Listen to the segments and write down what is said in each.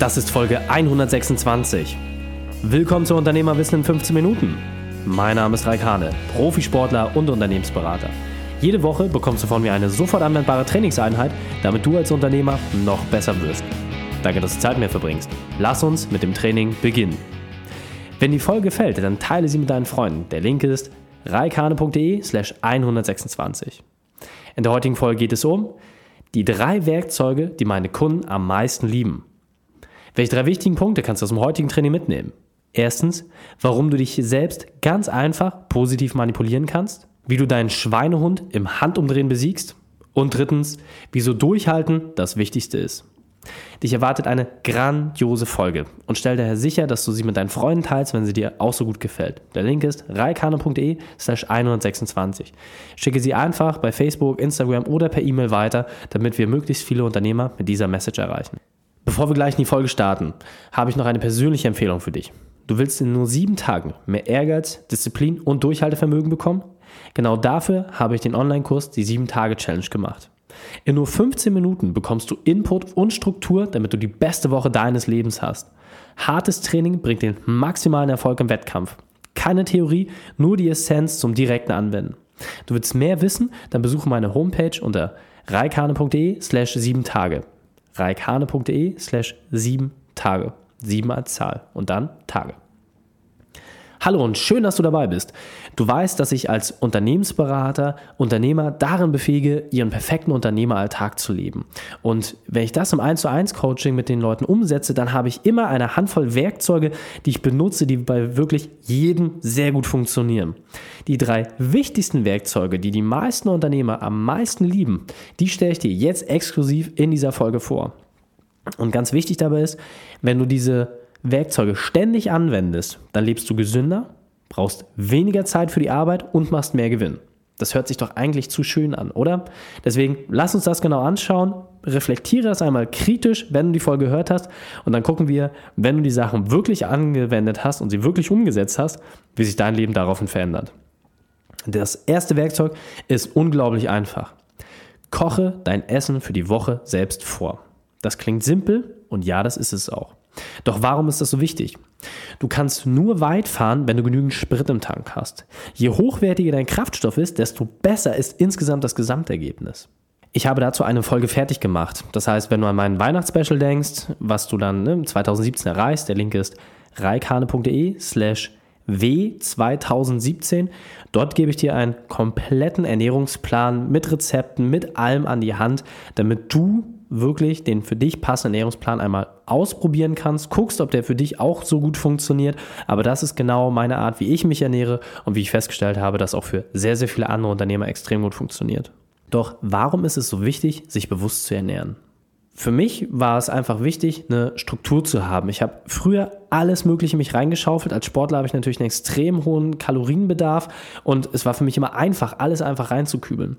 Das ist Folge 126. Willkommen zu Unternehmerwissen in 15 Minuten. Mein Name ist Raik Hane, Profisportler und Unternehmensberater. Jede Woche bekommst du von mir eine sofort anwendbare Trainingseinheit, damit du als Unternehmer noch besser wirst. Danke, dass du Zeit mit mir verbringst. Lass uns mit dem Training beginnen. Wenn die Folge gefällt, dann teile sie mit deinen Freunden. Der Link ist reikane.de slash 126. In der heutigen Folge geht es um die drei Werkzeuge, die meine Kunden am meisten lieben. Welche drei wichtigen Punkte kannst du aus dem heutigen Training mitnehmen? Erstens, warum du dich selbst ganz einfach positiv manipulieren kannst, wie du deinen Schweinehund im Handumdrehen besiegst und drittens, wieso Durchhalten das Wichtigste ist. Dich erwartet eine grandiose Folge und stell daher sicher, dass du sie mit deinen Freunden teilst, wenn sie dir auch so gut gefällt. Der Link ist reikane.de slash 126. Schicke sie einfach bei Facebook, Instagram oder per E-Mail weiter, damit wir möglichst viele Unternehmer mit dieser Message erreichen. Bevor wir gleich in die Folge starten, habe ich noch eine persönliche Empfehlung für dich. Du willst in nur sieben Tagen mehr Ehrgeiz, Disziplin und Durchhaltevermögen bekommen? Genau dafür habe ich den Online-Kurs die 7-Tage-Challenge gemacht. In nur 15 Minuten bekommst du Input und Struktur, damit du die beste Woche deines Lebens hast. Hartes Training bringt den maximalen Erfolg im Wettkampf. Keine Theorie, nur die Essenz zum direkten Anwenden. Du willst mehr wissen? Dann besuche meine Homepage unter reikane.de slash 7 Tage reikhane.de slash sieben Tage. Sieben als Zahl und dann Tage. Hallo und schön, dass du dabei bist. Du weißt, dass ich als Unternehmensberater Unternehmer darin befähige, ihren perfekten Unternehmeralltag zu leben. Und wenn ich das im 1 zu 1 Coaching mit den Leuten umsetze, dann habe ich immer eine Handvoll Werkzeuge, die ich benutze, die bei wirklich jedem sehr gut funktionieren. Die drei wichtigsten Werkzeuge, die die meisten Unternehmer am meisten lieben, die stelle ich dir jetzt exklusiv in dieser Folge vor. Und ganz wichtig dabei ist, wenn du diese Werkzeuge ständig anwendest, dann lebst du gesünder, brauchst weniger Zeit für die Arbeit und machst mehr Gewinn. Das hört sich doch eigentlich zu schön an, oder? Deswegen lass uns das genau anschauen, reflektiere das einmal kritisch, wenn du die Folge gehört hast und dann gucken wir, wenn du die Sachen wirklich angewendet hast und sie wirklich umgesetzt hast, wie sich dein Leben daraufhin verändert. Das erste Werkzeug ist unglaublich einfach. Koche dein Essen für die Woche selbst vor. Das klingt simpel und ja, das ist es auch. Doch warum ist das so wichtig? Du kannst nur weit fahren, wenn du genügend Sprit im Tank hast. Je hochwertiger dein Kraftstoff ist, desto besser ist insgesamt das Gesamtergebnis. Ich habe dazu eine Folge fertig gemacht. Das heißt, wenn du an meinen Weihnachtsspecial denkst, was du dann ne, 2017 erreichst, der Link ist reikane.de slash W2017. Dort gebe ich dir einen kompletten Ernährungsplan mit Rezepten, mit allem an die Hand, damit du wirklich den für dich passenden Ernährungsplan einmal ausprobieren kannst, guckst, ob der für dich auch so gut funktioniert. Aber das ist genau meine Art, wie ich mich ernähre und wie ich festgestellt habe, dass auch für sehr, sehr viele andere Unternehmer extrem gut funktioniert. Doch warum ist es so wichtig, sich bewusst zu ernähren? Für mich war es einfach wichtig, eine Struktur zu haben. Ich habe früher alles Mögliche mich reingeschaufelt. Als Sportler habe ich natürlich einen extrem hohen Kalorienbedarf und es war für mich immer einfach, alles einfach reinzukübeln.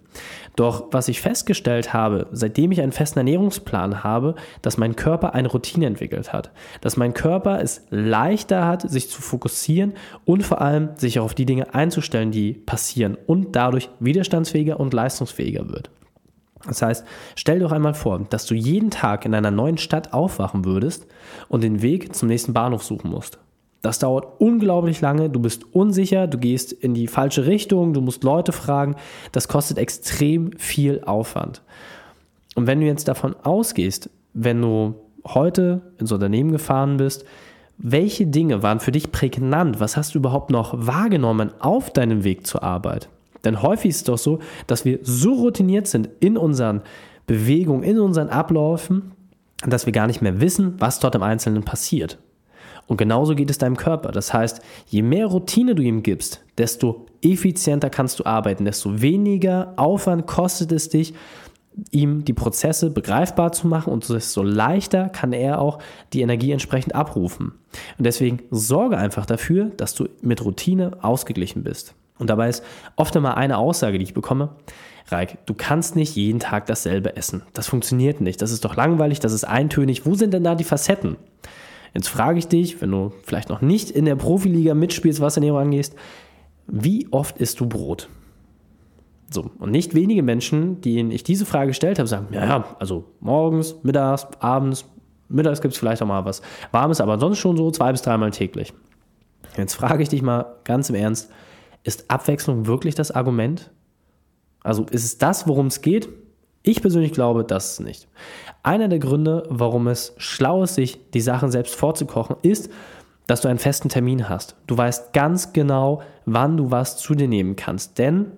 Doch was ich festgestellt habe, seitdem ich einen festen Ernährungsplan habe, dass mein Körper eine Routine entwickelt hat. Dass mein Körper es leichter hat, sich zu fokussieren und vor allem sich auch auf die Dinge einzustellen, die passieren und dadurch widerstandsfähiger und leistungsfähiger wird. Das heißt, stell dir doch einmal vor, dass du jeden Tag in einer neuen Stadt aufwachen würdest und den Weg zum nächsten Bahnhof suchen musst. Das dauert unglaublich lange, du bist unsicher, du gehst in die falsche Richtung, du musst Leute fragen, das kostet extrem viel Aufwand. Und wenn du jetzt davon ausgehst, wenn du heute ins Unternehmen gefahren bist, welche Dinge waren für dich prägnant? Was hast du überhaupt noch wahrgenommen auf deinem Weg zur Arbeit? Denn häufig ist es doch so, dass wir so routiniert sind in unseren Bewegungen, in unseren Abläufen, dass wir gar nicht mehr wissen, was dort im Einzelnen passiert. Und genauso geht es deinem Körper. Das heißt, je mehr Routine du ihm gibst, desto effizienter kannst du arbeiten, desto weniger Aufwand kostet es dich, ihm die Prozesse begreifbar zu machen und desto leichter kann er auch die Energie entsprechend abrufen. Und deswegen sorge einfach dafür, dass du mit Routine ausgeglichen bist. Und dabei ist oft immer eine Aussage, die ich bekomme. Reik, du kannst nicht jeden Tag dasselbe essen. Das funktioniert nicht. Das ist doch langweilig, das ist eintönig. Wo sind denn da die Facetten? Jetzt frage ich dich, wenn du vielleicht noch nicht in der Profiliga mitspielst, was Ernährung angehst, wie oft isst du Brot? So, und nicht wenige Menschen, denen ich diese Frage gestellt habe, sagen, ja, ja, also morgens, mittags, abends, Mittags gibt es vielleicht auch mal was Warmes, aber sonst schon so zwei bis dreimal täglich. Jetzt frage ich dich mal ganz im Ernst, ist Abwechslung wirklich das Argument? Also ist es das, worum es geht? Ich persönlich glaube das nicht. Einer der Gründe, warum es schlau ist, sich die Sachen selbst vorzukochen, ist, dass du einen festen Termin hast. Du weißt ganz genau, wann du was zu dir nehmen kannst. Denn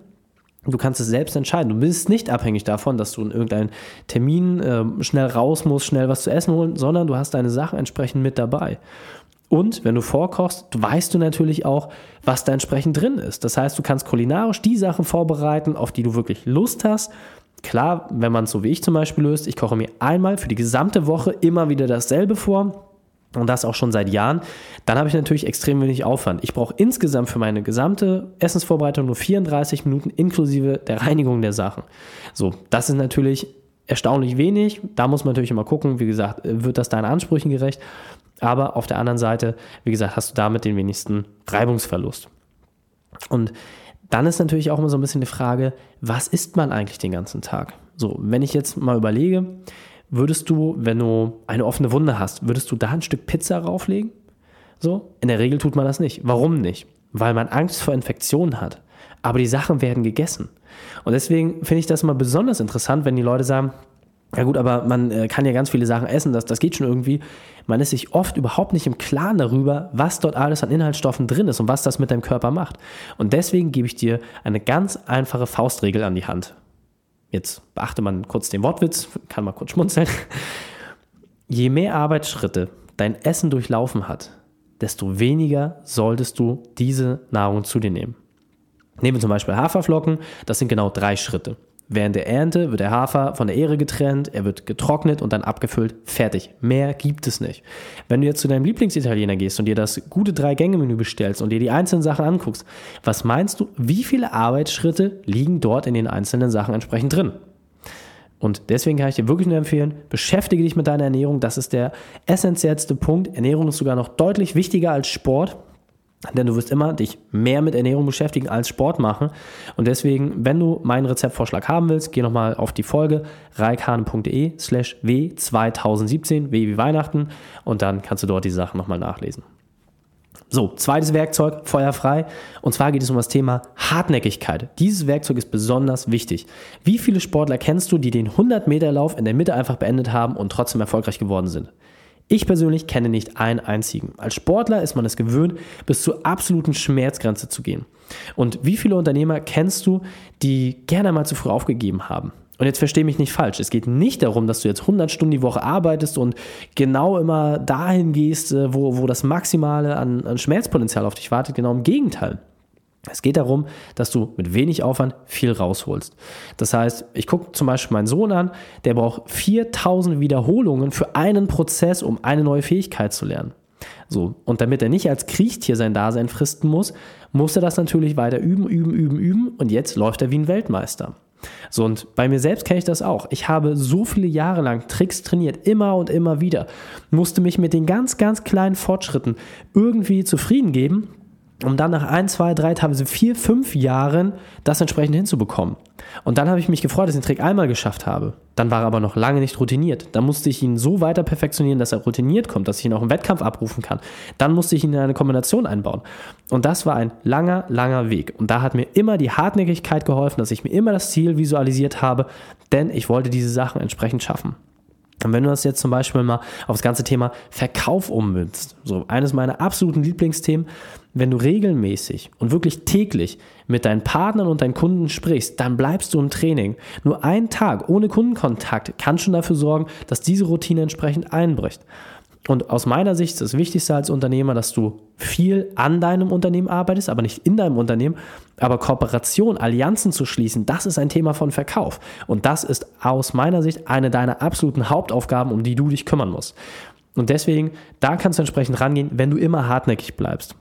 Du kannst es selbst entscheiden. Du bist nicht abhängig davon, dass du in irgendeinen Termin äh, schnell raus musst, schnell was zu essen holen, sondern du hast deine Sachen entsprechend mit dabei. Und wenn du vorkochst, weißt du natürlich auch, was da entsprechend drin ist. Das heißt, du kannst kulinarisch die Sachen vorbereiten, auf die du wirklich Lust hast. Klar, wenn man es so wie ich zum Beispiel löst, ich koche mir einmal für die gesamte Woche immer wieder dasselbe vor und das auch schon seit Jahren, dann habe ich natürlich extrem wenig Aufwand. Ich brauche insgesamt für meine gesamte Essensvorbereitung nur 34 Minuten inklusive der Reinigung der Sachen. So, das ist natürlich erstaunlich wenig. Da muss man natürlich immer gucken, wie gesagt, wird das deinen Ansprüchen gerecht? Aber auf der anderen Seite, wie gesagt, hast du damit den wenigsten Reibungsverlust. Und dann ist natürlich auch immer so ein bisschen die Frage, was isst man eigentlich den ganzen Tag? So, wenn ich jetzt mal überlege, würdest du, wenn du eine offene Wunde hast, würdest du da ein Stück Pizza rauflegen? So? In der Regel tut man das nicht. Warum nicht? Weil man Angst vor Infektionen hat. Aber die Sachen werden gegessen. Und deswegen finde ich das immer besonders interessant, wenn die Leute sagen, ja gut, aber man äh, kann ja ganz viele Sachen essen, das, das geht schon irgendwie. Man ist sich oft überhaupt nicht im Klaren darüber, was dort alles an Inhaltsstoffen drin ist und was das mit deinem Körper macht. Und deswegen gebe ich dir eine ganz einfache Faustregel an die Hand. Jetzt beachte man kurz den Wortwitz, kann mal kurz schmunzeln. Je mehr Arbeitsschritte dein Essen durchlaufen hat, desto weniger solltest du diese Nahrung zu dir nehmen. Nehmen wir zum Beispiel Haferflocken, das sind genau drei Schritte. Während der Ernte wird der Hafer von der Ähre getrennt, er wird getrocknet und dann abgefüllt. Fertig. Mehr gibt es nicht. Wenn du jetzt zu deinem Lieblingsitaliener gehst und dir das gute Drei-Gänge-Menü bestellst und dir die einzelnen Sachen anguckst, was meinst du, wie viele Arbeitsschritte liegen dort in den einzelnen Sachen entsprechend drin? Und deswegen kann ich dir wirklich nur empfehlen, beschäftige dich mit deiner Ernährung. Das ist der essentiellste Punkt. Ernährung ist sogar noch deutlich wichtiger als Sport. Denn du wirst immer dich mehr mit Ernährung beschäftigen als Sport machen. Und deswegen, wenn du meinen Rezeptvorschlag haben willst, geh nochmal auf die Folge reikhane.de slash w2017, w wie Weihnachten. Und dann kannst du dort die Sachen nochmal nachlesen. So, zweites Werkzeug, feuerfrei. Und zwar geht es um das Thema Hartnäckigkeit. Dieses Werkzeug ist besonders wichtig. Wie viele Sportler kennst du, die den 100-Meter-Lauf in der Mitte einfach beendet haben und trotzdem erfolgreich geworden sind? Ich persönlich kenne nicht einen einzigen. Als Sportler ist man es gewöhnt, bis zur absoluten Schmerzgrenze zu gehen. Und wie viele Unternehmer kennst du, die gerne mal zu früh aufgegeben haben? Und jetzt verstehe mich nicht falsch. Es geht nicht darum, dass du jetzt 100 Stunden die Woche arbeitest und genau immer dahin gehst, äh, wo, wo das Maximale an, an Schmerzpotenzial auf dich wartet. Genau im Gegenteil. Es geht darum, dass du mit wenig Aufwand viel rausholst. Das heißt, ich gucke zum Beispiel meinen Sohn an, der braucht 4000 Wiederholungen für einen Prozess, um eine neue Fähigkeit zu lernen. So, und damit er nicht als Kriechtier sein Dasein fristen muss, muss er das natürlich weiter üben, üben, üben, üben und jetzt läuft er wie ein Weltmeister. So, und bei mir selbst kenne ich das auch. Ich habe so viele Jahre lang Tricks trainiert, immer und immer wieder, musste mich mit den ganz, ganz kleinen Fortschritten irgendwie zufrieden geben um dann nach ein, zwei, drei, teilweise vier, fünf Jahren das entsprechend hinzubekommen. Und dann habe ich mich gefreut, dass ich den Trick einmal geschafft habe. Dann war er aber noch lange nicht routiniert. Dann musste ich ihn so weiter perfektionieren, dass er routiniert kommt, dass ich ihn auch im Wettkampf abrufen kann. Dann musste ich ihn in eine Kombination einbauen. Und das war ein langer, langer Weg. Und da hat mir immer die Hartnäckigkeit geholfen, dass ich mir immer das Ziel visualisiert habe, denn ich wollte diese Sachen entsprechend schaffen. Und wenn du das jetzt zum Beispiel mal auf das ganze Thema Verkauf ummünzt, so eines meiner absoluten Lieblingsthemen, wenn du regelmäßig und wirklich täglich mit deinen Partnern und deinen Kunden sprichst, dann bleibst du im Training. Nur ein Tag ohne Kundenkontakt kann schon dafür sorgen, dass diese Routine entsprechend einbricht. Und aus meiner Sicht ist das Wichtigste als Unternehmer, dass du viel an deinem Unternehmen arbeitest, aber nicht in deinem Unternehmen. Aber Kooperation, Allianzen zu schließen, das ist ein Thema von Verkauf. Und das ist aus meiner Sicht eine deiner absoluten Hauptaufgaben, um die du dich kümmern musst. Und deswegen, da kannst du entsprechend rangehen, wenn du immer hartnäckig bleibst.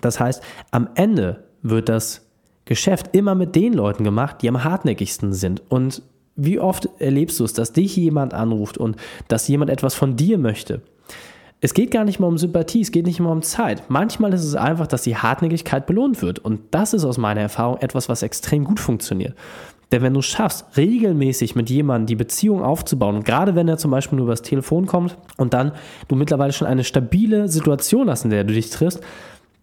Das heißt, am Ende wird das Geschäft immer mit den Leuten gemacht, die am hartnäckigsten sind. Und wie oft erlebst du es, dass dich jemand anruft und dass jemand etwas von dir möchte? Es geht gar nicht mal um Sympathie, es geht nicht mal um Zeit. Manchmal ist es einfach, dass die Hartnäckigkeit belohnt wird. Und das ist aus meiner Erfahrung etwas, was extrem gut funktioniert. Denn wenn du schaffst, regelmäßig mit jemandem die Beziehung aufzubauen, und gerade wenn er zum Beispiel nur übers Telefon kommt und dann du mittlerweile schon eine stabile Situation hast, in der du dich triffst,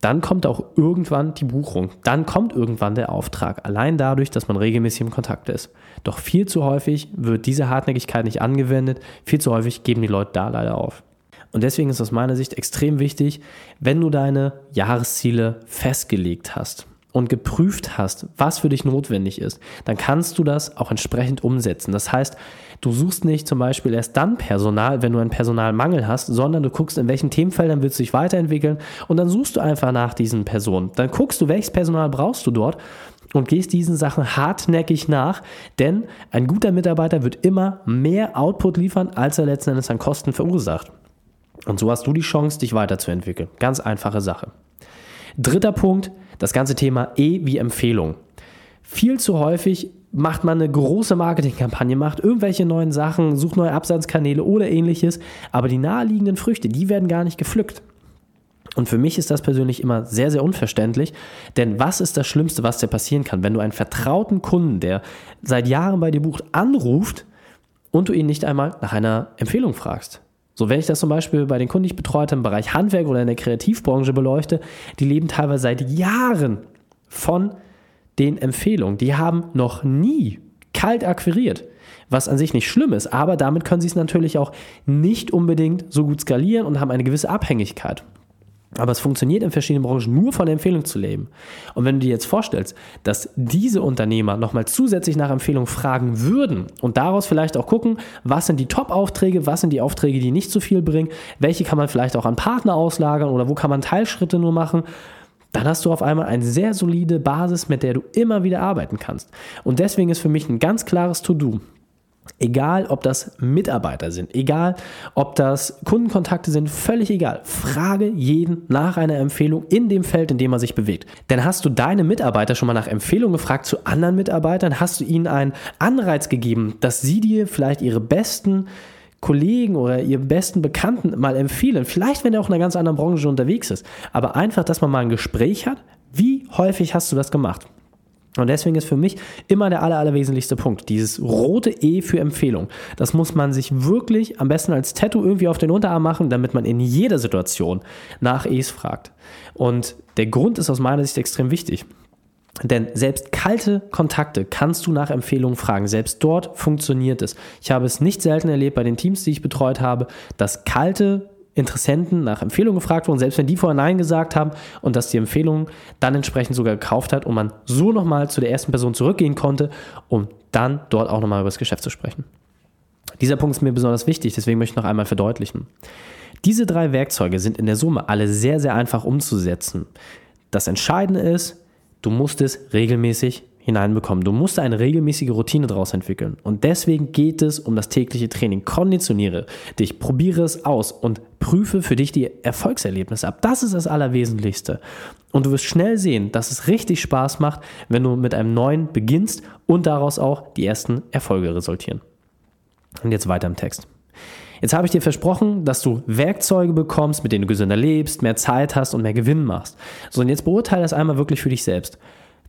dann kommt auch irgendwann die Buchung. Dann kommt irgendwann der Auftrag. Allein dadurch, dass man regelmäßig im Kontakt ist. Doch viel zu häufig wird diese Hartnäckigkeit nicht angewendet. Viel zu häufig geben die Leute da leider auf. Und deswegen ist aus meiner Sicht extrem wichtig, wenn du deine Jahresziele festgelegt hast, und geprüft hast, was für dich notwendig ist, dann kannst du das auch entsprechend umsetzen. Das heißt, du suchst nicht zum Beispiel erst dann Personal, wenn du einen Personalmangel hast, sondern du guckst, in welchen Themenfeldern willst du dich weiterentwickeln und dann suchst du einfach nach diesen Personen. Dann guckst du, welches Personal brauchst du dort und gehst diesen Sachen hartnäckig nach, denn ein guter Mitarbeiter wird immer mehr Output liefern, als er letzten Endes an Kosten verursacht. Und so hast du die Chance, dich weiterzuentwickeln. Ganz einfache Sache. Dritter Punkt, das ganze Thema E wie Empfehlung. Viel zu häufig macht man eine große Marketingkampagne, macht irgendwelche neuen Sachen, sucht neue Absatzkanäle oder ähnliches, aber die naheliegenden Früchte, die werden gar nicht gepflückt. Und für mich ist das persönlich immer sehr, sehr unverständlich, denn was ist das Schlimmste, was dir passieren kann, wenn du einen vertrauten Kunden, der seit Jahren bei dir bucht, anruft und du ihn nicht einmal nach einer Empfehlung fragst? So, wenn ich das zum Beispiel bei den Kunden, die ich betreut im Bereich Handwerk oder in der Kreativbranche beleuchte, die leben teilweise seit Jahren von den Empfehlungen. Die haben noch nie kalt akquiriert, was an sich nicht schlimm ist, aber damit können sie es natürlich auch nicht unbedingt so gut skalieren und haben eine gewisse Abhängigkeit. Aber es funktioniert in verschiedenen Branchen nur von der Empfehlung zu leben. Und wenn du dir jetzt vorstellst, dass diese Unternehmer nochmal zusätzlich nach Empfehlung fragen würden und daraus vielleicht auch gucken, was sind die Top-Aufträge, was sind die Aufträge, die nicht zu viel bringen, welche kann man vielleicht auch an Partner auslagern oder wo kann man Teilschritte nur machen, dann hast du auf einmal eine sehr solide Basis, mit der du immer wieder arbeiten kannst. Und deswegen ist für mich ein ganz klares To-Do. Egal, ob das Mitarbeiter sind, egal, ob das Kundenkontakte sind, völlig egal. Frage jeden nach einer Empfehlung in dem Feld, in dem er sich bewegt. Denn hast du deine Mitarbeiter schon mal nach Empfehlungen gefragt zu anderen Mitarbeitern? Hast du ihnen einen Anreiz gegeben, dass sie dir vielleicht ihre besten Kollegen oder ihren besten Bekannten mal empfehlen? Vielleicht, wenn er auch in einer ganz anderen Branche unterwegs ist. Aber einfach, dass man mal ein Gespräch hat. Wie häufig hast du das gemacht? Und deswegen ist für mich immer der aller, allerwesentlichste Punkt, dieses rote E für Empfehlung. Das muss man sich wirklich am besten als Tattoo irgendwie auf den Unterarm machen, damit man in jeder Situation nach E's fragt. Und der Grund ist aus meiner Sicht extrem wichtig. Denn selbst kalte Kontakte kannst du nach Empfehlungen fragen. Selbst dort funktioniert es. Ich habe es nicht selten erlebt bei den Teams, die ich betreut habe, dass kalte Interessenten nach Empfehlungen gefragt wurden, selbst wenn die vorher Nein gesagt haben und dass die Empfehlung dann entsprechend sogar gekauft hat und man so nochmal zu der ersten Person zurückgehen konnte, um dann dort auch nochmal über das Geschäft zu sprechen. Dieser Punkt ist mir besonders wichtig, deswegen möchte ich noch einmal verdeutlichen. Diese drei Werkzeuge sind in der Summe alle sehr, sehr einfach umzusetzen. Das Entscheidende ist, du musst es regelmäßig hineinbekommen. Du musst eine regelmäßige Routine daraus entwickeln. Und deswegen geht es um das tägliche Training. Konditioniere dich, probiere es aus und prüfe für dich die Erfolgserlebnisse ab. Das ist das Allerwesentlichste. Und du wirst schnell sehen, dass es richtig Spaß macht, wenn du mit einem neuen beginnst und daraus auch die ersten Erfolge resultieren. Und jetzt weiter im Text. Jetzt habe ich dir versprochen, dass du Werkzeuge bekommst, mit denen du gesünder lebst, mehr Zeit hast und mehr Gewinn machst. So, und jetzt beurteile das einmal wirklich für dich selbst.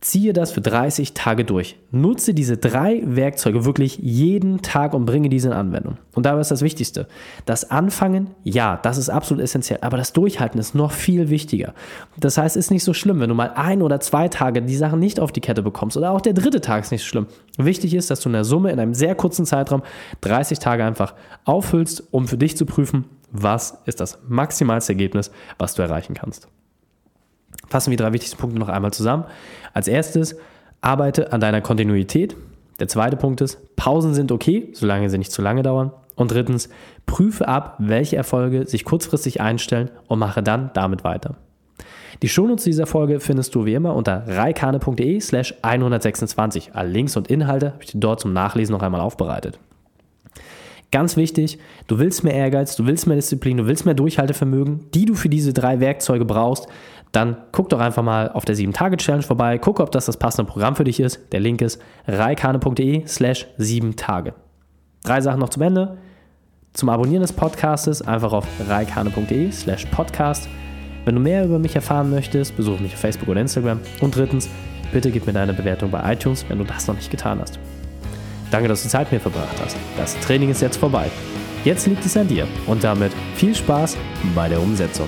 Ziehe das für 30 Tage durch. Nutze diese drei Werkzeuge wirklich jeden Tag und bringe diese in Anwendung. Und dabei ist das Wichtigste. Das Anfangen, ja, das ist absolut essentiell, aber das Durchhalten ist noch viel wichtiger. Das heißt, es ist nicht so schlimm, wenn du mal ein oder zwei Tage die Sachen nicht auf die Kette bekommst oder auch der dritte Tag ist nicht so schlimm. Wichtig ist, dass du in der Summe in einem sehr kurzen Zeitraum 30 Tage einfach auffüllst, um für dich zu prüfen, was ist das maximalste Ergebnis, was du erreichen kannst. Fassen wir die drei wichtigsten Punkte noch einmal zusammen. Als erstes, arbeite an deiner Kontinuität. Der zweite Punkt ist, Pausen sind okay, solange sie nicht zu lange dauern. Und drittens, prüfe ab, welche Erfolge sich kurzfristig einstellen und mache dann damit weiter. Die Shownotes dieser Folge findest du wie immer unter reikane.de slash 126. Alle Links und Inhalte habe ich dir dort zum Nachlesen noch einmal aufbereitet. Ganz wichtig, du willst mehr Ehrgeiz, du willst mehr Disziplin, du willst mehr Durchhaltevermögen, die du für diese drei Werkzeuge brauchst, dann guck doch einfach mal auf der 7-Tage-Challenge vorbei, guck, ob das das passende Programm für dich ist. Der Link ist reikane.de slash 7 Tage. Drei Sachen noch zum Ende. Zum Abonnieren des Podcastes einfach auf reikane.de slash podcast. Wenn du mehr über mich erfahren möchtest, besuche mich auf Facebook oder Instagram. Und drittens, bitte gib mir deine Bewertung bei iTunes, wenn du das noch nicht getan hast. Danke, dass du Zeit mit mir verbracht hast. Das Training ist jetzt vorbei. Jetzt liegt es an dir und damit viel Spaß bei der Umsetzung.